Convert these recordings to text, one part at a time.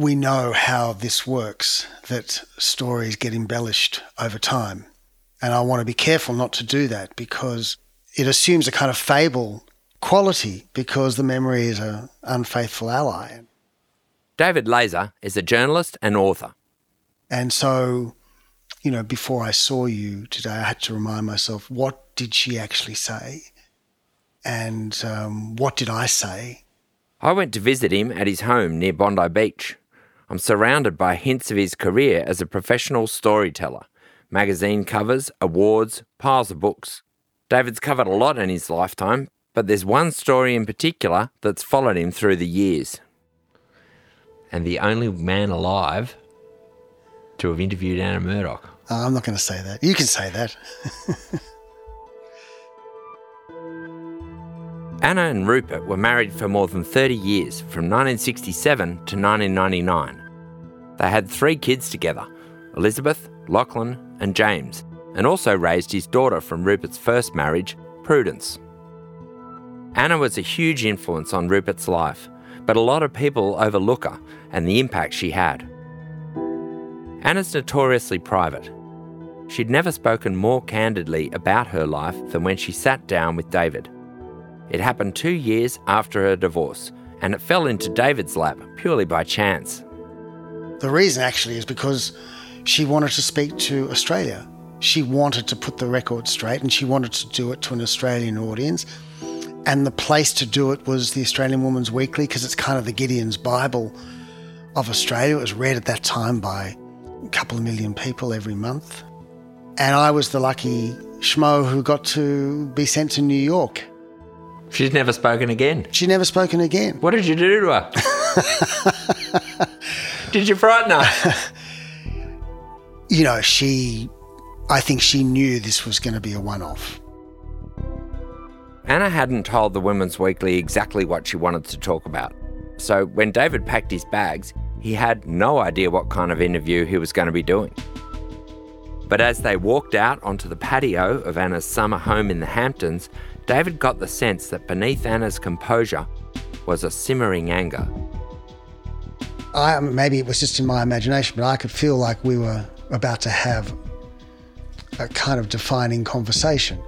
we know how this works, that stories get embellished over time. And I want to be careful not to do that because it assumes a kind of fable quality because the memory is an unfaithful ally. David Leser is a journalist and author. And so, you know, before I saw you today, I had to remind myself what did she actually say? And um, what did I say? I went to visit him at his home near Bondi Beach. I'm surrounded by hints of his career as a professional storyteller magazine covers, awards, piles of books. David's covered a lot in his lifetime, but there's one story in particular that's followed him through the years. And the only man alive to have interviewed Anna Murdoch. Uh, I'm not going to say that. You can say that. Anna and Rupert were married for more than 30 years, from 1967 to 1999. They had three kids together Elizabeth, Lachlan, and James, and also raised his daughter from Rupert's first marriage, Prudence. Anna was a huge influence on Rupert's life, but a lot of people overlook her and the impact she had. Anna's notoriously private. She'd never spoken more candidly about her life than when she sat down with David. It happened two years after her divorce, and it fell into David's lap purely by chance. The reason actually is because she wanted to speak to Australia. She wanted to put the record straight and she wanted to do it to an Australian audience. And the place to do it was the Australian Woman's Weekly because it's kind of the Gideon's Bible of Australia. It was read at that time by a couple of million people every month. And I was the lucky schmo who got to be sent to New York She's never spoken again. She's never spoken again. What did you do to her? did you frighten her? you know, she, I think she knew this was going to be a one off. Anna hadn't told the Women's Weekly exactly what she wanted to talk about. So when David packed his bags, he had no idea what kind of interview he was going to be doing. But as they walked out onto the patio of Anna's summer home in the Hamptons, David got the sense that beneath Anna's composure was a simmering anger. I, maybe it was just in my imagination, but I could feel like we were about to have a kind of defining conversation.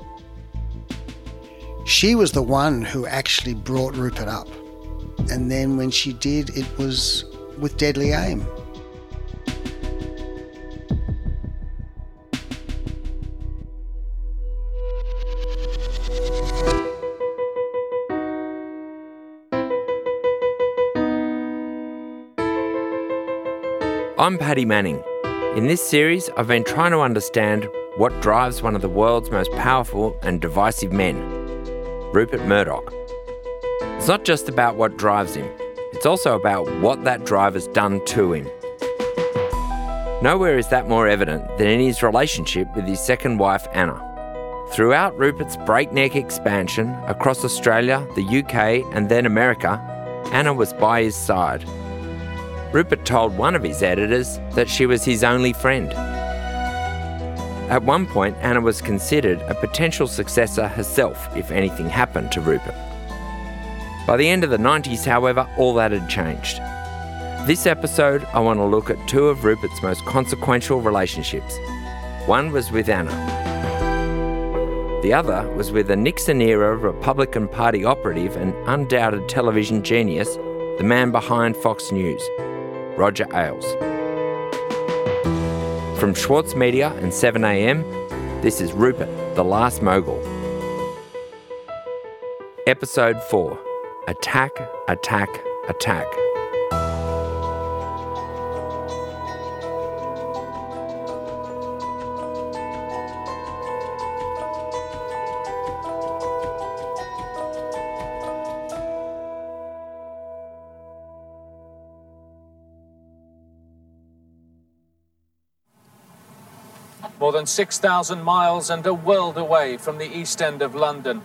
She was the one who actually brought Rupert up. And then when she did, it was with deadly aim. I'm Paddy Manning. In this series, I've been trying to understand what drives one of the world's most powerful and divisive men, Rupert Murdoch. It's not just about what drives him, it's also about what that drive has done to him. Nowhere is that more evident than in his relationship with his second wife, Anna. Throughout Rupert's breakneck expansion across Australia, the UK, and then America, Anna was by his side Rupert told one of his editors that she was his only friend. At one point, Anna was considered a potential successor herself if anything happened to Rupert. By the end of the 90s, however, all that had changed. This episode, I want to look at two of Rupert's most consequential relationships. One was with Anna. The other was with a Nixon era Republican Party operative and undoubted television genius, the man behind Fox News, Roger Ailes. From Schwartz Media and 7am, this is Rupert, the Last Mogul. Episode 4 Attack, Attack, Attack. More than 6,000 miles and a world away from the East End of London.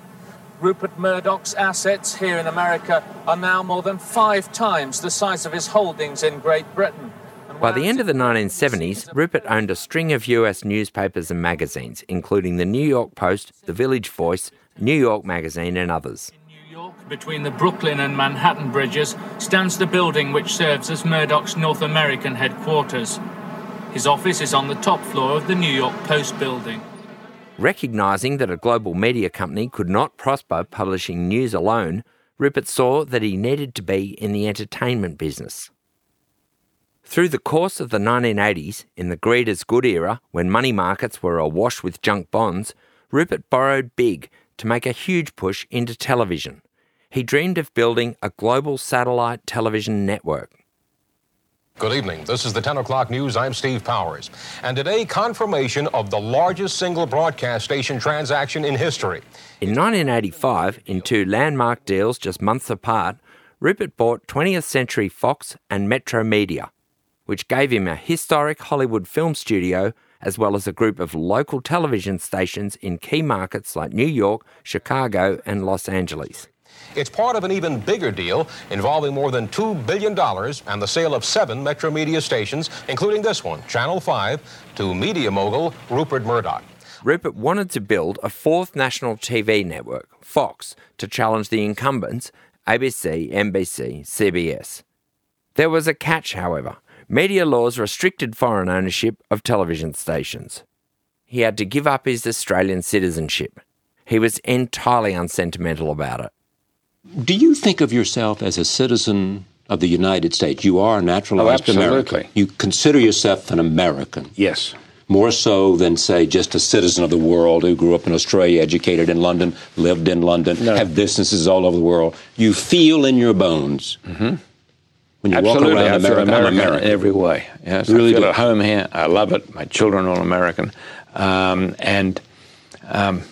Rupert Murdoch's assets here in America are now more than five times the size of his holdings in Great Britain. By the end of the 1970s, Rupert owned a string of US newspapers and magazines, including the New York Post, the Village Voice, New York Magazine, and others. In New York, between the Brooklyn and Manhattan bridges, stands the building which serves as Murdoch's North American headquarters. His office is on the top floor of the New York Post building. Recognising that a global media company could not prosper publishing news alone, Rupert saw that he needed to be in the entertainment business. Through the course of the 1980s, in the greed is good era, when money markets were awash with junk bonds, Rupert borrowed big to make a huge push into television. He dreamed of building a global satellite television network. Good evening. This is the 10 o'clock news. I'm Steve Powers. And today, confirmation of the largest single broadcast station transaction in history. In 1985, in two landmark deals just months apart, Rupert bought 20th Century Fox and Metromedia which gave him a historic Hollywood film studio as well as a group of local television stations in key markets like New York, Chicago, and Los Angeles. It's part of an even bigger deal involving more than $2 billion and the sale of seven Metromedia stations, including this one, Channel 5, to media mogul Rupert Murdoch. Rupert wanted to build a fourth national TV network, Fox, to challenge the incumbents ABC, NBC, CBS. There was a catch, however media laws restricted foreign ownership of television stations. He had to give up his Australian citizenship. He was entirely unsentimental about it. Do you think of yourself as a citizen of the United States? You are a naturalized oh, American. You consider yourself an American. Yes. More so than, say, just a citizen of the world who grew up in Australia, educated in London, lived in London, no. have businesses all over the world. You feel in your bones mm-hmm. when you Absolutely, walk around America, American, American. in every way. Yes, really I feel do. at home here. I love it. My children are all American, um, and um,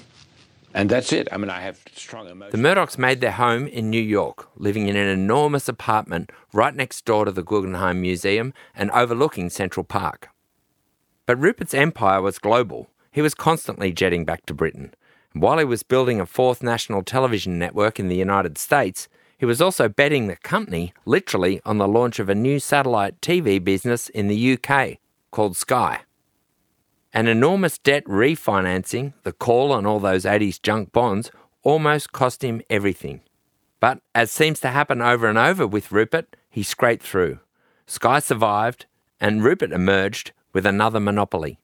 and that's it. I mean, I have strong emotions. The Murdochs made their home in New York, living in an enormous apartment right next door to the Guggenheim Museum and overlooking Central Park. But Rupert's empire was global. He was constantly jetting back to Britain. And while he was building a fourth national television network in the United States, he was also betting the company literally on the launch of a new satellite TV business in the UK called Sky. An enormous debt refinancing, the call on all those 80s junk bonds, almost cost him everything. But as seems to happen over and over with Rupert, he scraped through. Sky survived, and Rupert emerged with another monopoly.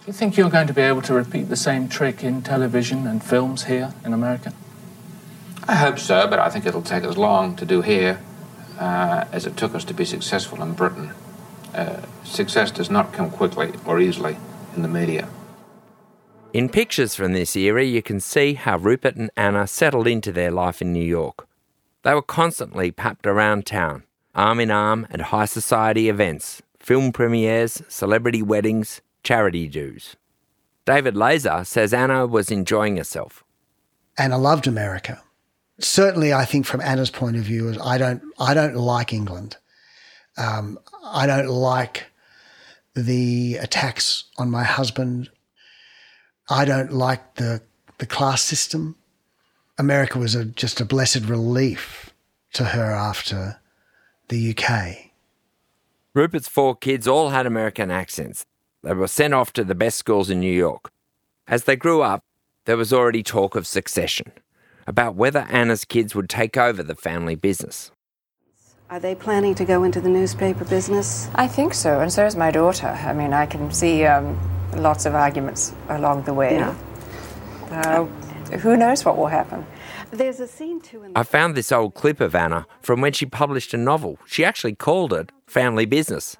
Do you think you're going to be able to repeat the same trick in television and films here in America? I hope so, but I think it'll take as long to do here uh, as it took us to be successful in Britain. Uh, success does not come quickly or easily in the media. In pictures from this era, you can see how Rupert and Anna settled into their life in New York. They were constantly papped around town, arm in arm at high society events, film premieres, celebrity weddings, charity dues. David Leser says Anna was enjoying herself. Anna loved America. Certainly, I think from Anna's point of view, is I don't, I don't like England. Um, I don't like the attacks on my husband. I don't like the the class system. America was a, just a blessed relief to her after the UK. Rupert's four kids all had American accents. They were sent off to the best schools in New York. As they grew up, there was already talk of succession, about whether Anna's kids would take over the family business. Are they planning to go into the newspaper business? I think so, and so is my daughter. I mean, I can see um, lots of arguments along the way. Yeah. Uh, who knows what will happen? There's a scene too in the I found this old clip of Anna from when she published a novel. She actually called it Family Business.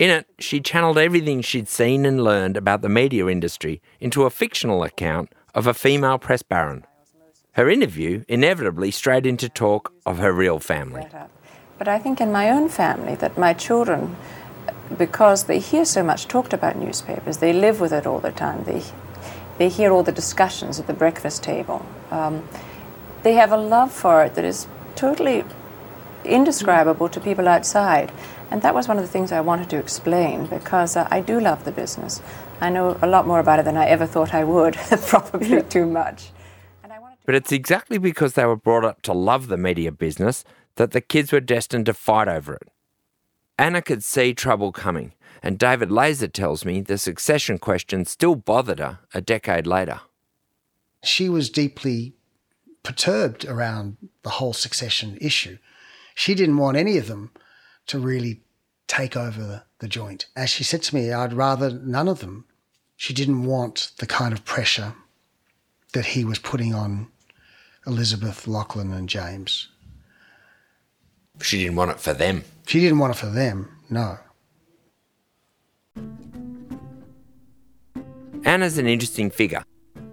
In it, she channeled everything she'd seen and learned about the media industry into a fictional account of a female press baron. Her interview inevitably strayed into talk of her real family. But I think in my own family that my children, because they hear so much talked about newspapers, they live with it all the time. They, they hear all the discussions at the breakfast table. Um, they have a love for it that is totally indescribable to people outside. And that was one of the things I wanted to explain because uh, I do love the business. I know a lot more about it than I ever thought I would, probably too much. And I wanted to But it's exactly because they were brought up to love the media business that the kids were destined to fight over it. Anna could see trouble coming, and David Leser tells me the succession question still bothered her a decade later. She was deeply perturbed around the whole succession issue. She didn't want any of them to really take over the, joint. As she said to me, I'd rather none of them. She didn't want the kind of pressure that he was putting on Elizabeth, Lachlan, and James. She didn't want it for them. She didn't want it for them, no. Anna's an interesting figure.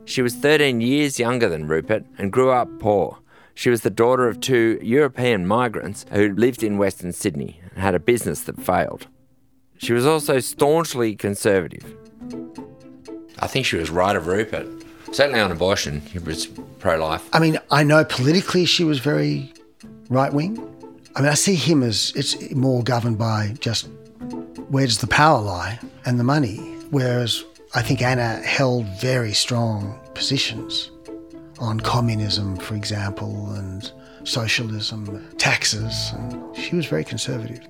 She was 13 years younger than Rupert and grew up poor. She was the daughter of two European migrants who lived in Western Sydney and had a business that failed. She was also staunchly conservative. I think she was right of Rupert. Certainly on abortion, he was pro life. I mean, I know politically she was very right wing. I mean, I see him as it's more governed by just where does the power lie and the money, whereas I think Anna held very strong positions on communism, for example, and socialism, taxes. And she was very conservative.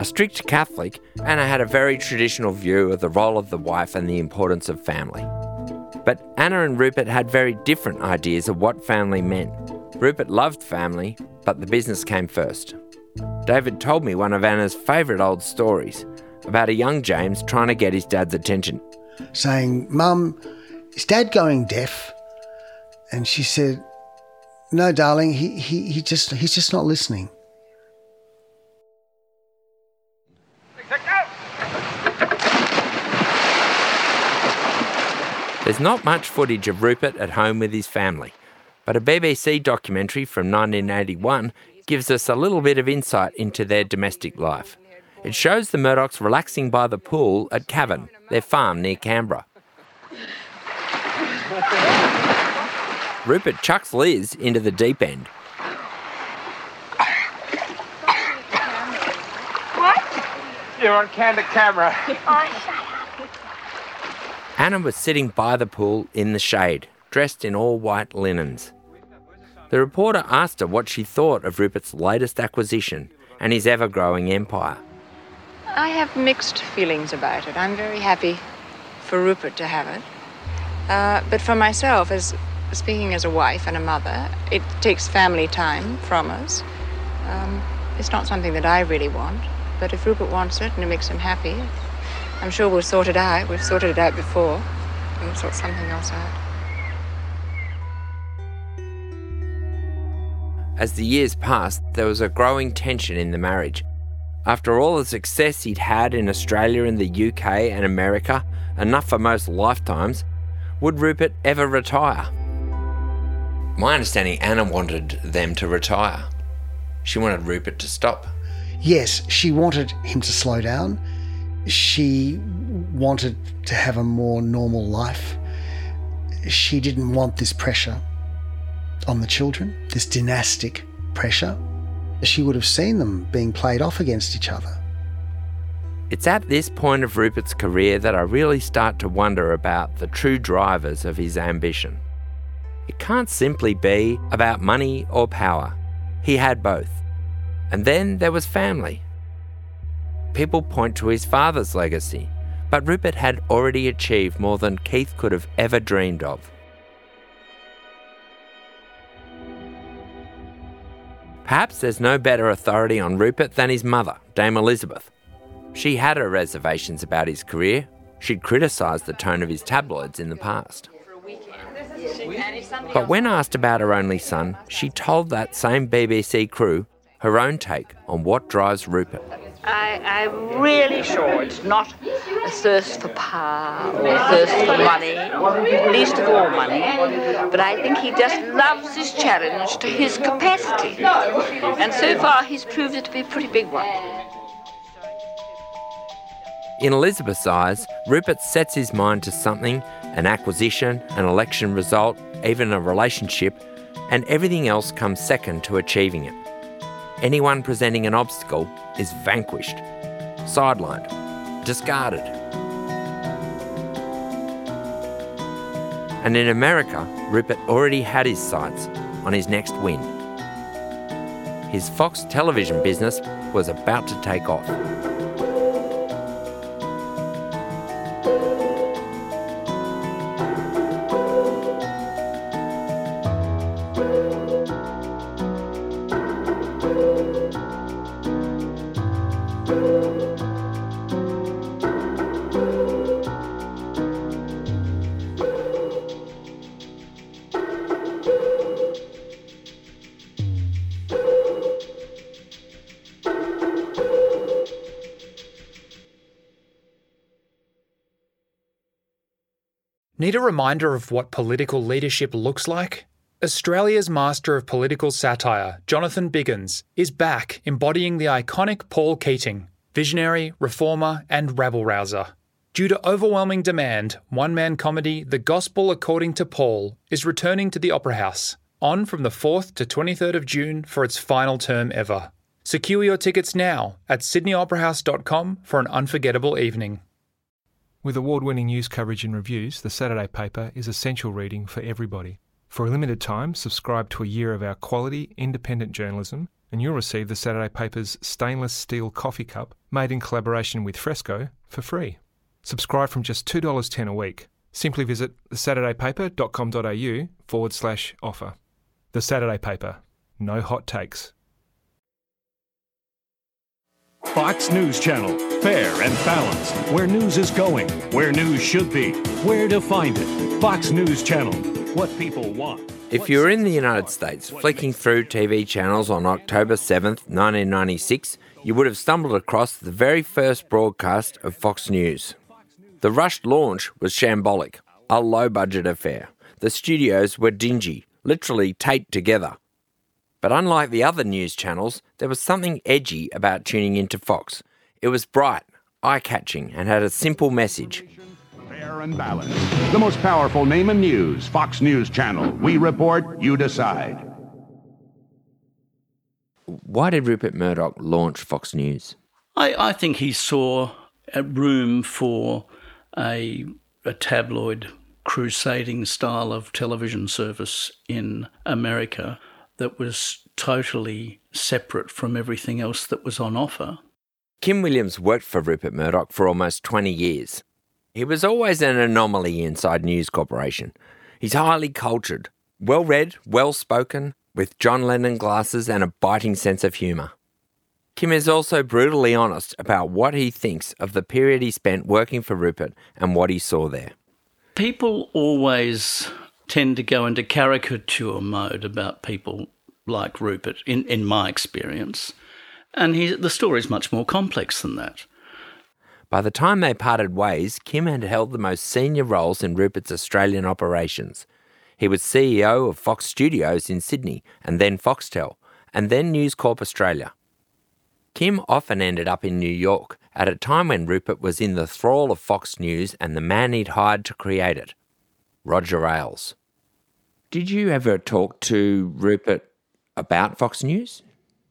A strict Catholic, Anna had a very traditional view of the role of the wife and the importance of family. But Anna and Rupert had very different ideas of what family meant. Rupert loved family, but the business came first. David told me one of Anna's favourite old stories about a young James trying to get his dad's attention. Saying, Mum, is dad going deaf? And she said, No, darling, he, he, he just, he's just not listening. There's not much footage of Rupert at home with his family, but a BBC documentary from 1981 gives us a little bit of insight into their domestic life. It shows the Murdochs relaxing by the pool at Cavan, their farm near Canberra. Rupert chucks Liz into the deep end. What? You're on candid camera. Oh, Anna was sitting by the pool in the shade, dressed in all white linens. The reporter asked her what she thought of Rupert's latest acquisition and his ever growing empire. I have mixed feelings about it. I'm very happy for Rupert to have it. Uh, but for myself, as speaking as a wife and a mother, it takes family time from us. Um, it's not something that I really want, but if Rupert wants it and it makes him happy, I'm sure we'll sort it out. We've sorted it out before. We'll sort something else out. As the years passed, there was a growing tension in the marriage. After all the success he'd had in Australia and the UK and America, enough for most lifetimes, would Rupert ever retire? My understanding, Anna wanted them to retire. She wanted Rupert to stop. Yes, she wanted him to slow down she wanted to have a more normal life. She didn't want this pressure on the children, this dynastic pressure. She would have seen them being played off against each other. It's at this point of Rupert's career that I really start to wonder about the true drivers of his ambition. It can't simply be about money or power. He had both. And then there was family people point to his father's legacy, but Rupert had already achieved more than Keith could have ever dreamed of. Perhaps there's no better authority on Rupert than his mother, Dame Elizabeth. She had her reservations about his career. She'd criticised the tone of his tabloids in the past. But when asked about her only son, she told that same BBC crew her own take on what drives Rupert. I, I'm really sure it's not a thirst for power or a thirst for money, least of all money, but I think he just loves this challenge to his capacity. And so far, he's proved it to be a pretty big one. In Elizabeth's eyes, Rupert sets his mind to something an acquisition, an election result, even a relationship and everything else comes second to achieving it. Anyone presenting an obstacle is vanquished, sidelined, discarded. And in America, Rupert already had his sights on his next win. His Fox television business was about to take off. Need a reminder of what political leadership looks like? Australia's master of political satire, Jonathan Biggins, is back embodying the iconic Paul Keating, visionary, reformer, and rabble rouser. Due to overwhelming demand, one man comedy The Gospel According to Paul is returning to the Opera House, on from the 4th to 23rd of June for its final term ever. Secure your tickets now at sydneyoperahouse.com for an unforgettable evening. With award winning news coverage and reviews, the Saturday paper is essential reading for everybody. For a limited time, subscribe to a year of our quality, independent journalism, and you'll receive the Saturday paper's stainless steel coffee cup made in collaboration with Fresco for free. Subscribe from just $2.10 a week. Simply visit thesaturdaypaper.com.au forward slash offer. The Saturday Paper. No hot takes. Fox News Channel. Fair and balanced. Where news is going, where news should be, where to find it. Fox News Channel. What people want. If you were in the United States flicking through TV channels on October 7th, 1996, you would have stumbled across the very first broadcast of Fox News. The rushed launch was shambolic, a low budget affair. The studios were dingy, literally taped together. But unlike the other news channels, there was something edgy about tuning into Fox. It was bright, eye catching, and had a simple message. Fair and balanced. The most powerful name in news, Fox News Channel. We report, you decide. Why did Rupert Murdoch launch Fox News? I, I think he saw a room for a, a tabloid crusading style of television service in America that was totally separate from everything else that was on offer. Kim Williams worked for Rupert Murdoch for almost 20 years. He was always an anomaly inside News Corporation. He's highly cultured, well read, well spoken, with John Lennon glasses and a biting sense of humour. Kim is also brutally honest about what he thinks of the period he spent working for Rupert and what he saw there. People always tend to go into caricature mode about people like Rupert, in, in my experience. And he, the story is much more complex than that. By the time they parted ways, Kim had held the most senior roles in Rupert's Australian operations. He was CEO of Fox Studios in Sydney, and then Foxtel, and then News Corp Australia. Kim often ended up in New York at a time when Rupert was in the thrall of Fox News and the man he'd hired to create it, Roger Ailes. Did you ever talk to Rupert about Fox News?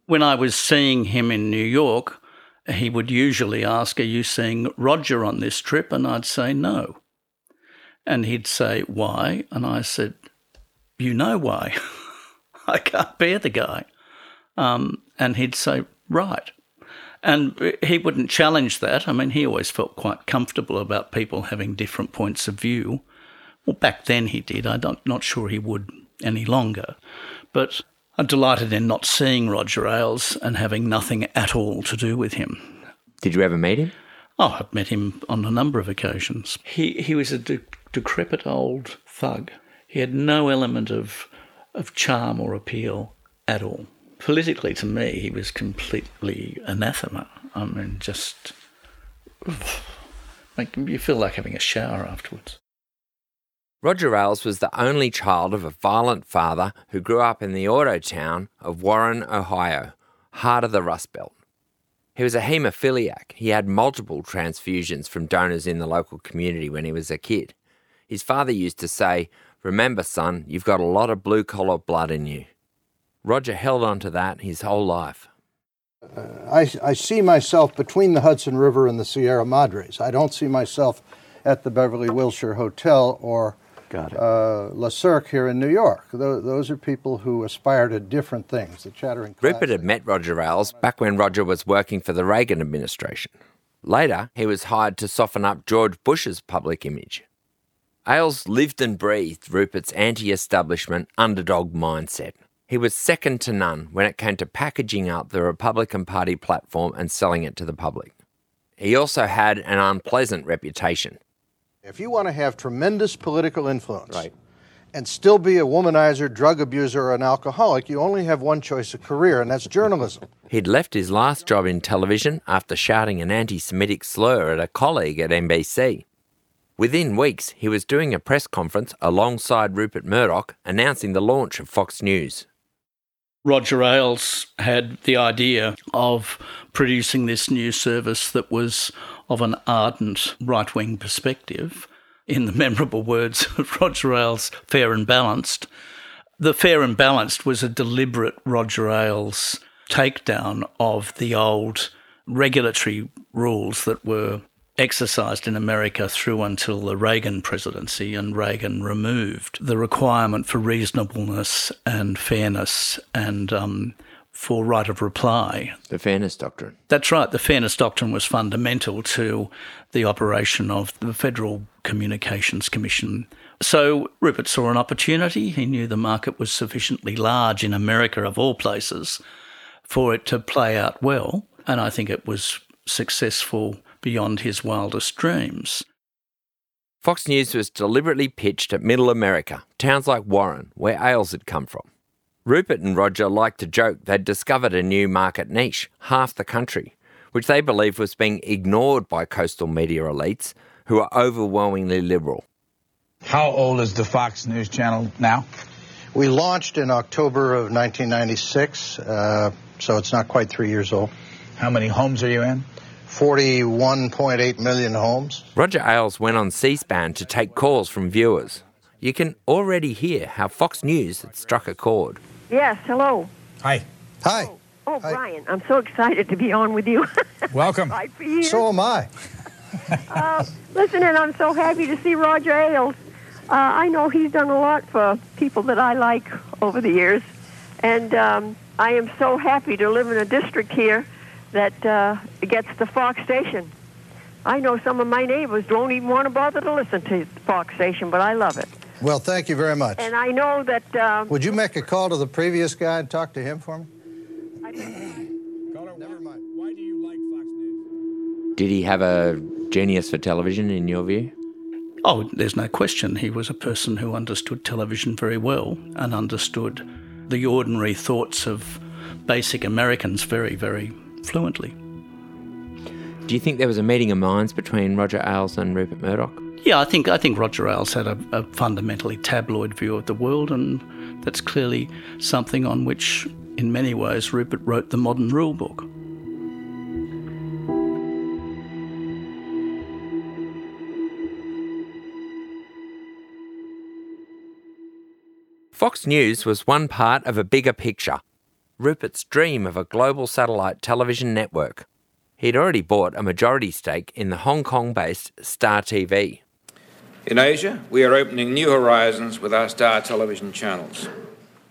When I was seeing him in New York, he would usually ask, Are you seeing Roger on this trip? And I'd say, No. And he'd say, Why? And I said, You know why. I can't bear the guy. Um, and he'd say, Right. And he wouldn't challenge that. I mean, he always felt quite comfortable about people having different points of view. Well, back then he did. I'm not, not sure he would any longer. But I'm delighted in not seeing Roger Ailes and having nothing at all to do with him. Did you ever meet him? Oh, I've met him on a number of occasions. He he was a de- decrepit old thug. He had no element of of charm or appeal at all. Politically, to me, he was completely anathema. I mean, just make you feel like having a shower afterwards. Roger Ailes was the only child of a violent father who grew up in the auto town of Warren, Ohio, heart of the Rust Belt. He was a haemophiliac. He had multiple transfusions from donors in the local community when he was a kid. His father used to say, Remember, son, you've got a lot of blue collar blood in you. Roger held on to that his whole life. Uh, I, I see myself between the Hudson River and the Sierra Madres. I don't see myself at the Beverly Wilshire Hotel or uh, Le Cirque here in New York. Those, those, are people who aspire to different things. The chattering. Rupert had met Roger Ailes back when Roger was working for the Reagan administration. Later, he was hired to soften up George Bush's public image. Ailes lived and breathed Rupert's anti establishment underdog mindset. He was second to none when it came to packaging up the Republican Party platform and selling it to the public. He also had an unpleasant reputation. If you want to have tremendous political influence right. and still be a womanizer, drug abuser, or an alcoholic, you only have one choice of career, and that's journalism. He'd left his last job in television after shouting an anti Semitic slur at a colleague at NBC. Within weeks, he was doing a press conference alongside Rupert Murdoch announcing the launch of Fox News. Roger Ailes had the idea of producing this new service that was of an ardent right wing perspective. In the memorable words of Roger Ailes, fair and balanced. The fair and balanced was a deliberate Roger Ailes takedown of the old regulatory rules that were exercised in America through until the Reagan presidency, and Reagan removed the requirement for reasonableness and fairness and um, for right of reply. The fairness doctrine. That's right. The fairness doctrine was fundamental to the operation of the Federal Communications Commission. So Rupert saw an opportunity. He knew the market was sufficiently large in America, of all places, for it to play out well. And I think it was successful beyond his wildest dreams. Fox News was deliberately pitched at Middle America, towns like Warren, where Ailes had come from. Rupert and Roger liked to joke they'd discovered a new market niche, half the country, which they believed was being ignored by coastal media elites who are overwhelmingly liberal. How old is the Fox News channel now? We launched in October of 1996, uh, so it's not quite three years old. How many homes are you in? 41.8 million homes. Roger Ailes went on C SPAN to take calls from viewers. You can already hear how Fox News had struck a chord. Yes, hello. Hi. Hi. Oh, oh Brian, I'm so excited to be on with you. Welcome. so am I. uh, listen, and I'm so happy to see Roger Ailes. Uh, I know he's done a lot for people that I like over the years, and um, I am so happy to live in a district here that uh, gets the Fox station. I know some of my neighbors don't even want to bother to listen to Fox station, but I love it. Well, thank you very much. And I know that. Uh, Would you make a call to the previous guy and talk to him for me? Never mind. Why do you like Fox News? Did he have a genius for television, in your view? Oh, there's no question. He was a person who understood television very well and understood the ordinary thoughts of basic Americans very, very fluently. Do you think there was a meeting of minds between Roger Ailes and Rupert Murdoch? Yeah, I think I think Roger Ailes had a, a fundamentally tabloid view of the world, and that's clearly something on which, in many ways, Rupert wrote the modern rule book. Fox News was one part of a bigger picture Rupert's dream of a global satellite television network. He'd already bought a majority stake in the Hong Kong based Star TV. In Asia, we are opening new horizons with our Star television channels.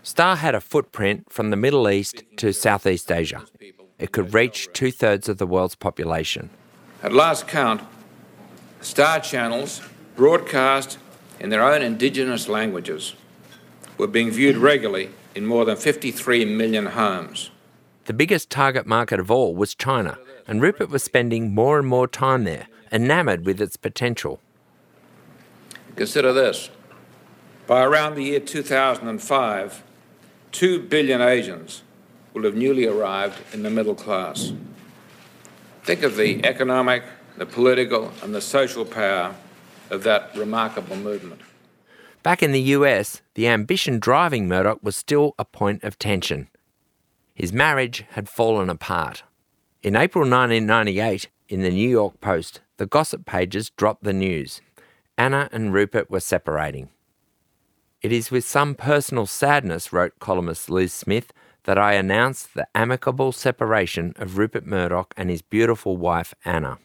Star had a footprint from the Middle East to Southeast Asia. It could reach two thirds of the world's population. At last count, Star channels broadcast in their own indigenous languages were being viewed regularly in more than 53 million homes. The biggest target market of all was China, and Rupert was spending more and more time there, enamoured with its potential. Consider this. By around the year 2005, 2 billion Asians will have newly arrived in the middle class. Think of the economic, the political, and the social power of that remarkable movement. Back in the US, the ambition driving Murdoch was still a point of tension. His marriage had fallen apart. In April 1998, in the New York Post, the gossip pages dropped the news. Anna and Rupert were separating. It is with some personal sadness, wrote columnist Liz Smith, that I announce the amicable separation of Rupert Murdoch and his beautiful wife Anna.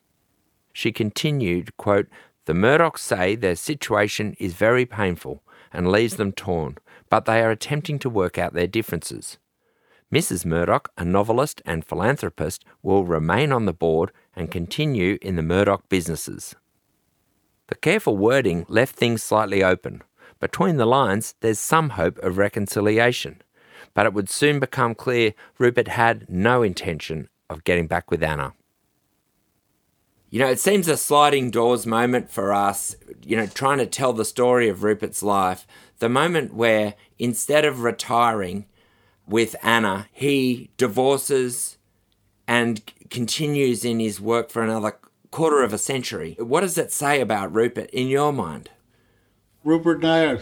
She continued, quote, the Murdochs say their situation is very painful and leaves them torn, but they are attempting to work out their differences. Mrs. Murdoch, a novelist and philanthropist, will remain on the board and continue in the Murdoch businesses. The careful wording left things slightly open. Between the lines, there's some hope of reconciliation. but it would soon become clear Rupert had no intention of getting back with Anna. You know, it seems a sliding doors moment for us, you know, trying to tell the story of Rupert's life. The moment where instead of retiring with Anna, he divorces and continues in his work for another quarter of a century. What does it say about Rupert in your mind? Rupert and I are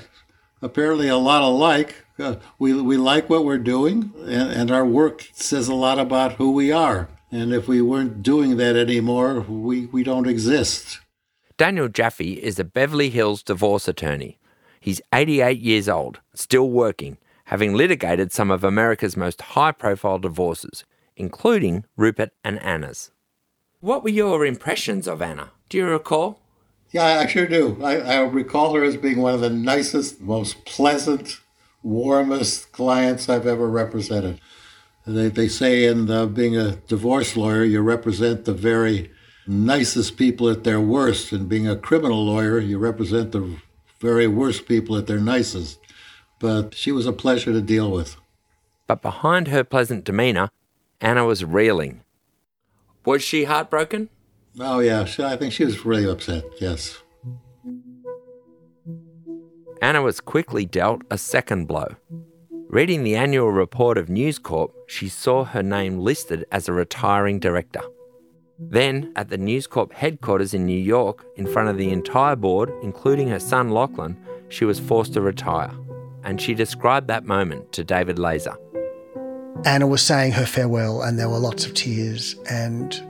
apparently a lot alike. Uh, we, we like what we're doing, and, and our work says a lot about who we are. And if we weren't doing that anymore, we, we don't exist. Daniel Jaffe is a Beverly Hills divorce attorney. He's 88 years old, still working, having litigated some of America's most high profile divorces, including Rupert and Anna's. What were your impressions of Anna? Do you recall? Yeah, I sure do. I, I recall her as being one of the nicest, most pleasant, warmest clients I've ever represented. They, they say in uh, being a divorce lawyer, you represent the very nicest people at their worst. And being a criminal lawyer, you represent the very worst people at their nicest. But she was a pleasure to deal with. But behind her pleasant demeanour, Anna was reeling. Was she heartbroken? Oh, yeah. She, I think she was really upset, yes. Anna was quickly dealt a second blow. Reading the annual report of News Corp, she saw her name listed as a retiring director. Then, at the News Corp headquarters in New York, in front of the entire board, including her son Lachlan, she was forced to retire. And she described that moment to David Leser. Anna was saying her farewell, and there were lots of tears, and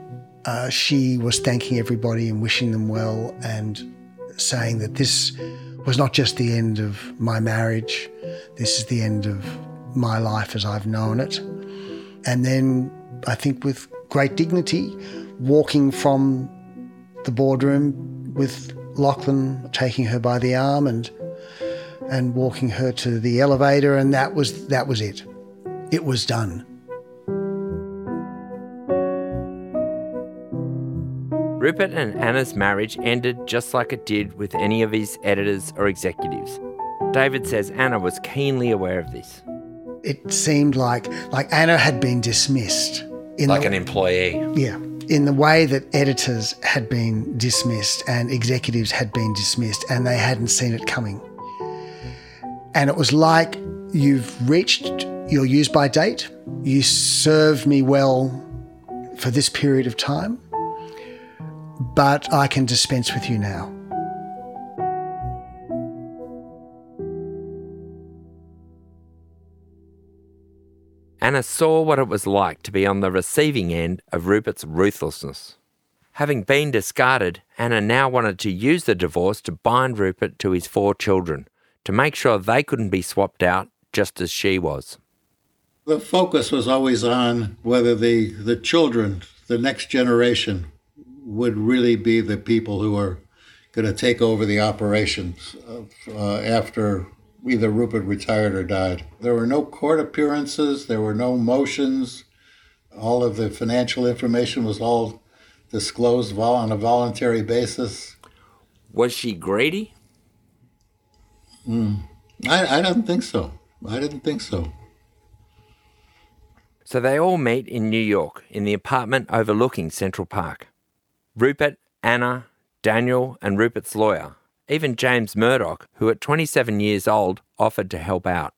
uh, she was thanking everybody and wishing them well, and saying that this was not just the end of my marriage, this is the end of my life as I've known it. And then I think with great dignity, walking from the boardroom with Lachlan taking her by the arm and and walking her to the elevator and that was that was it. It was done. Rupert and Anna's marriage ended just like it did with any of his editors or executives. David says Anna was keenly aware of this. It seemed like like Anna had been dismissed. like the, an employee. Yeah. In the way that editors had been dismissed and executives had been dismissed and they hadn't seen it coming. And it was like you've reached your use by date, you served me well for this period of time, but I can dispense with you now. Anna saw what it was like to be on the receiving end of Rupert's ruthlessness. Having been discarded, Anna now wanted to use the divorce to bind Rupert to his four children, to make sure they couldn't be swapped out just as she was. The focus was always on whether the, the children, the next generation, would really be the people who are going to take over the operations uh, after either Rupert retired or died. There were no court appearances, there were no motions. All of the financial information was all disclosed vol- on a voluntary basis. Was she Grady? Mm. I, I don't think so. I didn't think so. So they all meet in New York in the apartment overlooking Central Park. Rupert, Anna, Daniel, and Rupert's lawyer, even James Murdoch, who at 27 years old offered to help out.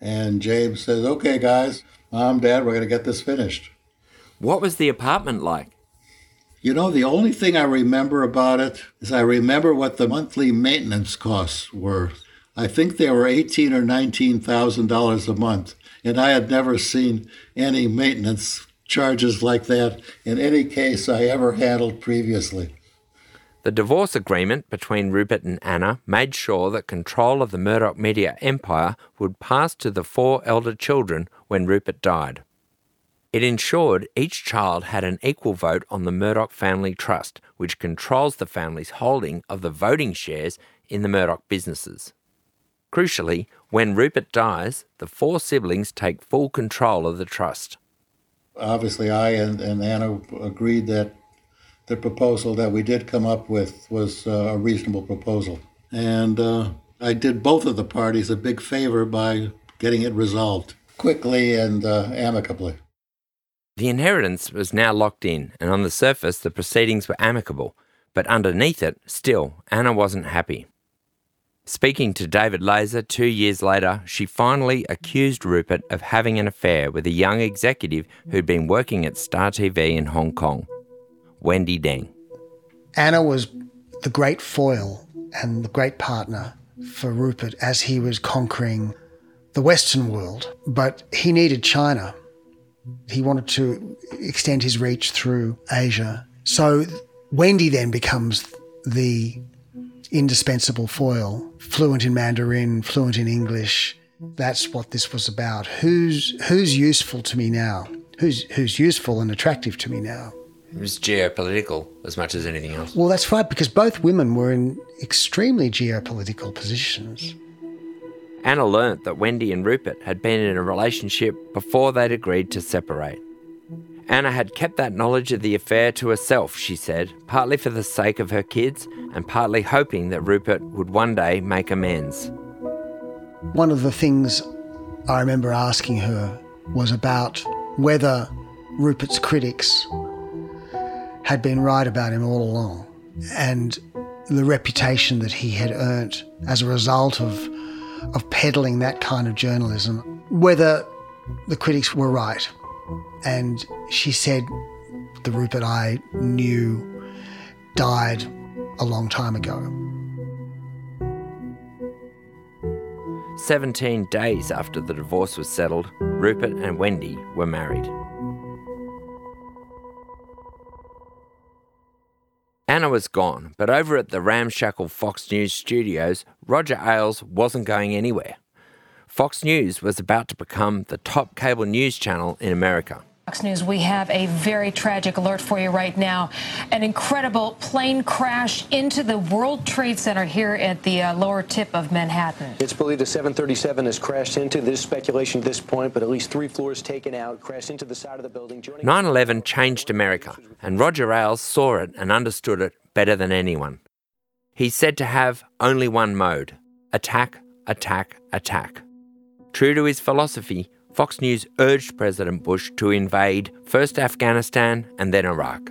And James says, Okay, guys, mom, dad, we're going to get this finished. What was the apartment like? You know, the only thing I remember about it is I remember what the monthly maintenance costs were. I think they were eighteen or nineteen thousand dollars a month, and I had never seen any maintenance charges like that in any case I ever handled previously. The divorce agreement between Rupert and Anna made sure that control of the Murdoch media empire would pass to the four elder children when Rupert died. It ensured each child had an equal vote on the Murdoch Family Trust, which controls the family's holding of the voting shares in the Murdoch businesses. Crucially, when Rupert dies, the four siblings take full control of the trust. Obviously, I and, and Anna agreed that the proposal that we did come up with was uh, a reasonable proposal. And uh, I did both of the parties a big favor by getting it resolved. quickly and uh, amicably. The inheritance was now locked in, and on the surface, the proceedings were amicable, but underneath it, still, Anna wasn't happy. Speaking to David Leser two years later, she finally accused Rupert of having an affair with a young executive who'd been working at Star TV in Hong Kong, Wendy Deng. Anna was the great foil and the great partner for Rupert as he was conquering the Western world, but he needed China. He wanted to extend his reach through Asia. So Wendy then becomes the indispensable foil, fluent in Mandarin, fluent in English. That's what this was about. Who's who's useful to me now? Who's who's useful and attractive to me now? It was geopolitical as much as anything else. Well, that's right, because both women were in extremely geopolitical positions. Anna learnt that Wendy and Rupert had been in a relationship before they'd agreed to separate. Anna had kept that knowledge of the affair to herself, she said, partly for the sake of her kids and partly hoping that Rupert would one day make amends. One of the things I remember asking her was about whether Rupert's critics had been right about him all along and the reputation that he had earned as a result of, of peddling that kind of journalism, whether the critics were right. And she said the Rupert I knew died a long time ago. 17 days after the divorce was settled, Rupert and Wendy were married. Anna was gone, but over at the ramshackle Fox News studios, Roger Ailes wasn't going anywhere. Fox News was about to become the top cable news channel in America. Fox News, we have a very tragic alert for you right now. An incredible plane crash into the World Trade Center here at the uh, lower tip of Manhattan. It's believed a 737 has crashed into. this speculation at this point, but at least three floors taken out, crashed into the side of the building. 9 11 changed America, and Roger Ailes saw it and understood it better than anyone. He's said to have only one mode attack, attack, attack. True to his philosophy, Fox News urged President Bush to invade first Afghanistan and then Iraq.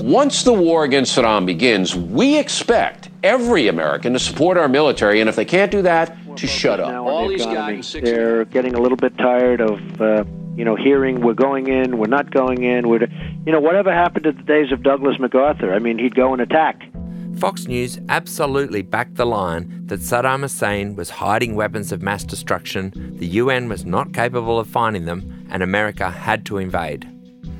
Once the war against Saddam begins, we expect every American to support our military, and if they can't do that, to shut up. All these guys, they're getting a little bit tired of, uh, you know, hearing we're going in, we're not going in. We're, you know, whatever happened to the days of Douglas MacArthur? I mean, he'd go and attack. Fox News absolutely backed the line that Saddam Hussein was hiding weapons of mass destruction, the UN was not capable of finding them, and America had to invade.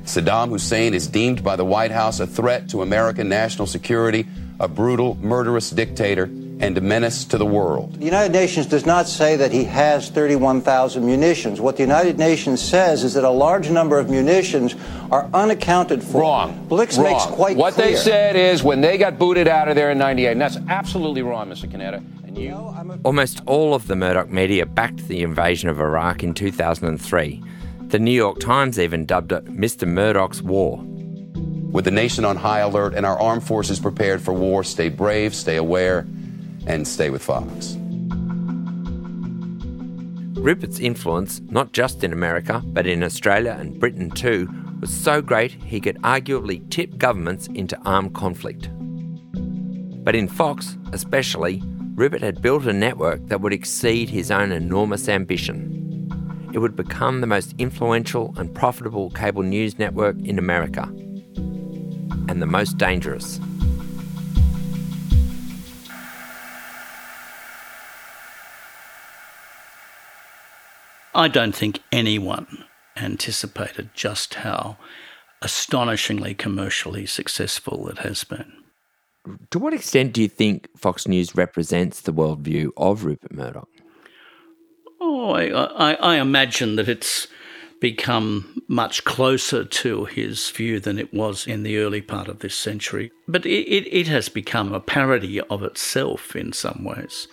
Saddam Hussein is deemed by the White House a threat to American national security, a brutal, murderous dictator, and a menace to the world. The United Nations does not say that he has 31,000 munitions. What the United Nations says is that a large number of munitions are unaccounted for. Wrong. Blix wrong. makes quite what clear. they said is when they got booted out of there in 98, and that's absolutely wrong, Mr. Canetta. And you. Almost all of the Murdoch media backed the invasion of Iraq in 2003. The New York Times even dubbed it Mr. Murdoch's War. With the nation on high alert and our armed forces prepared for war, stay brave, stay aware, and stay with Fox. Rupert's influence, not just in America, but in Australia and Britain too, was so great he could arguably tip governments into armed conflict. But in Fox, especially, Rupert had built a network that would exceed his own enormous ambition. It would become the most influential and profitable cable news network in America, and the most dangerous. I don't think anyone anticipated just how astonishingly commercially successful it has been. To what extent do you think Fox News represents the worldview of Rupert Murdoch? Oh, I, I, I imagine that it's become much closer to his view than it was in the early part of this century. But it, it, it has become a parody of itself in some ways.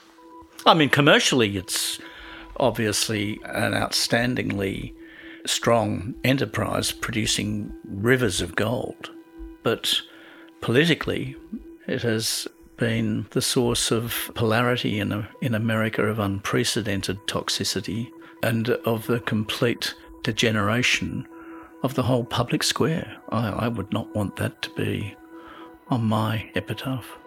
I mean, commercially, it's obviously an outstandingly strong enterprise producing rivers of gold. But politically, it has been the source of polarity in, in America of unprecedented toxicity and of the complete degeneration of the whole public square. I, I would not want that to be on my epitaph.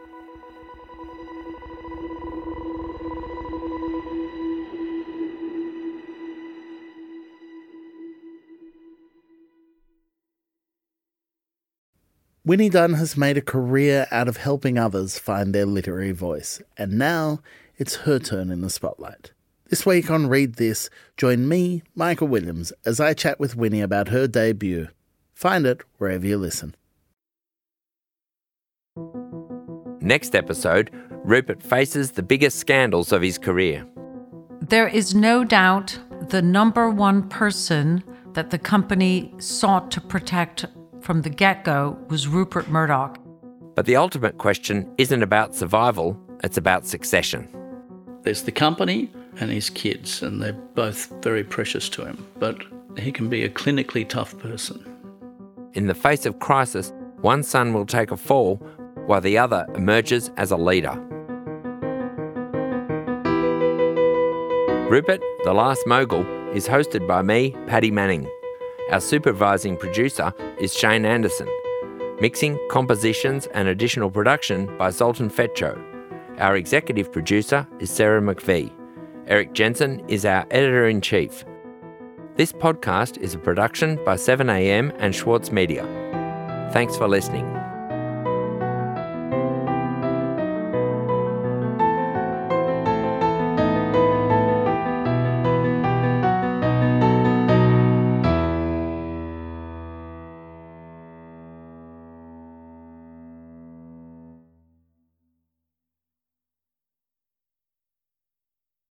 Winnie Dunn has made a career out of helping others find their literary voice, and now it's her turn in the spotlight. This week on Read This, join me, Michael Williams, as I chat with Winnie about her debut. Find it wherever you listen. Next episode, Rupert faces the biggest scandals of his career. There is no doubt the number one person that the company sought to protect from the get go was Rupert Murdoch. But the ultimate question isn't about survival, it's about succession. There's the company and his kids, and they're both very precious to him, but he can be a clinically tough person. In the face of crisis, one son will take a fall while the other emerges as a leader. Rupert, The Last Mogul, is hosted by me, Paddy Manning. Our supervising producer is Shane Anderson. Mixing, compositions, and additional production by Zoltan Fecso. Our executive producer is Sarah McVeigh. Erik Jensen is our editor in chief. This podcast is a production by 7am and Schwartz Media. Thanks for listening.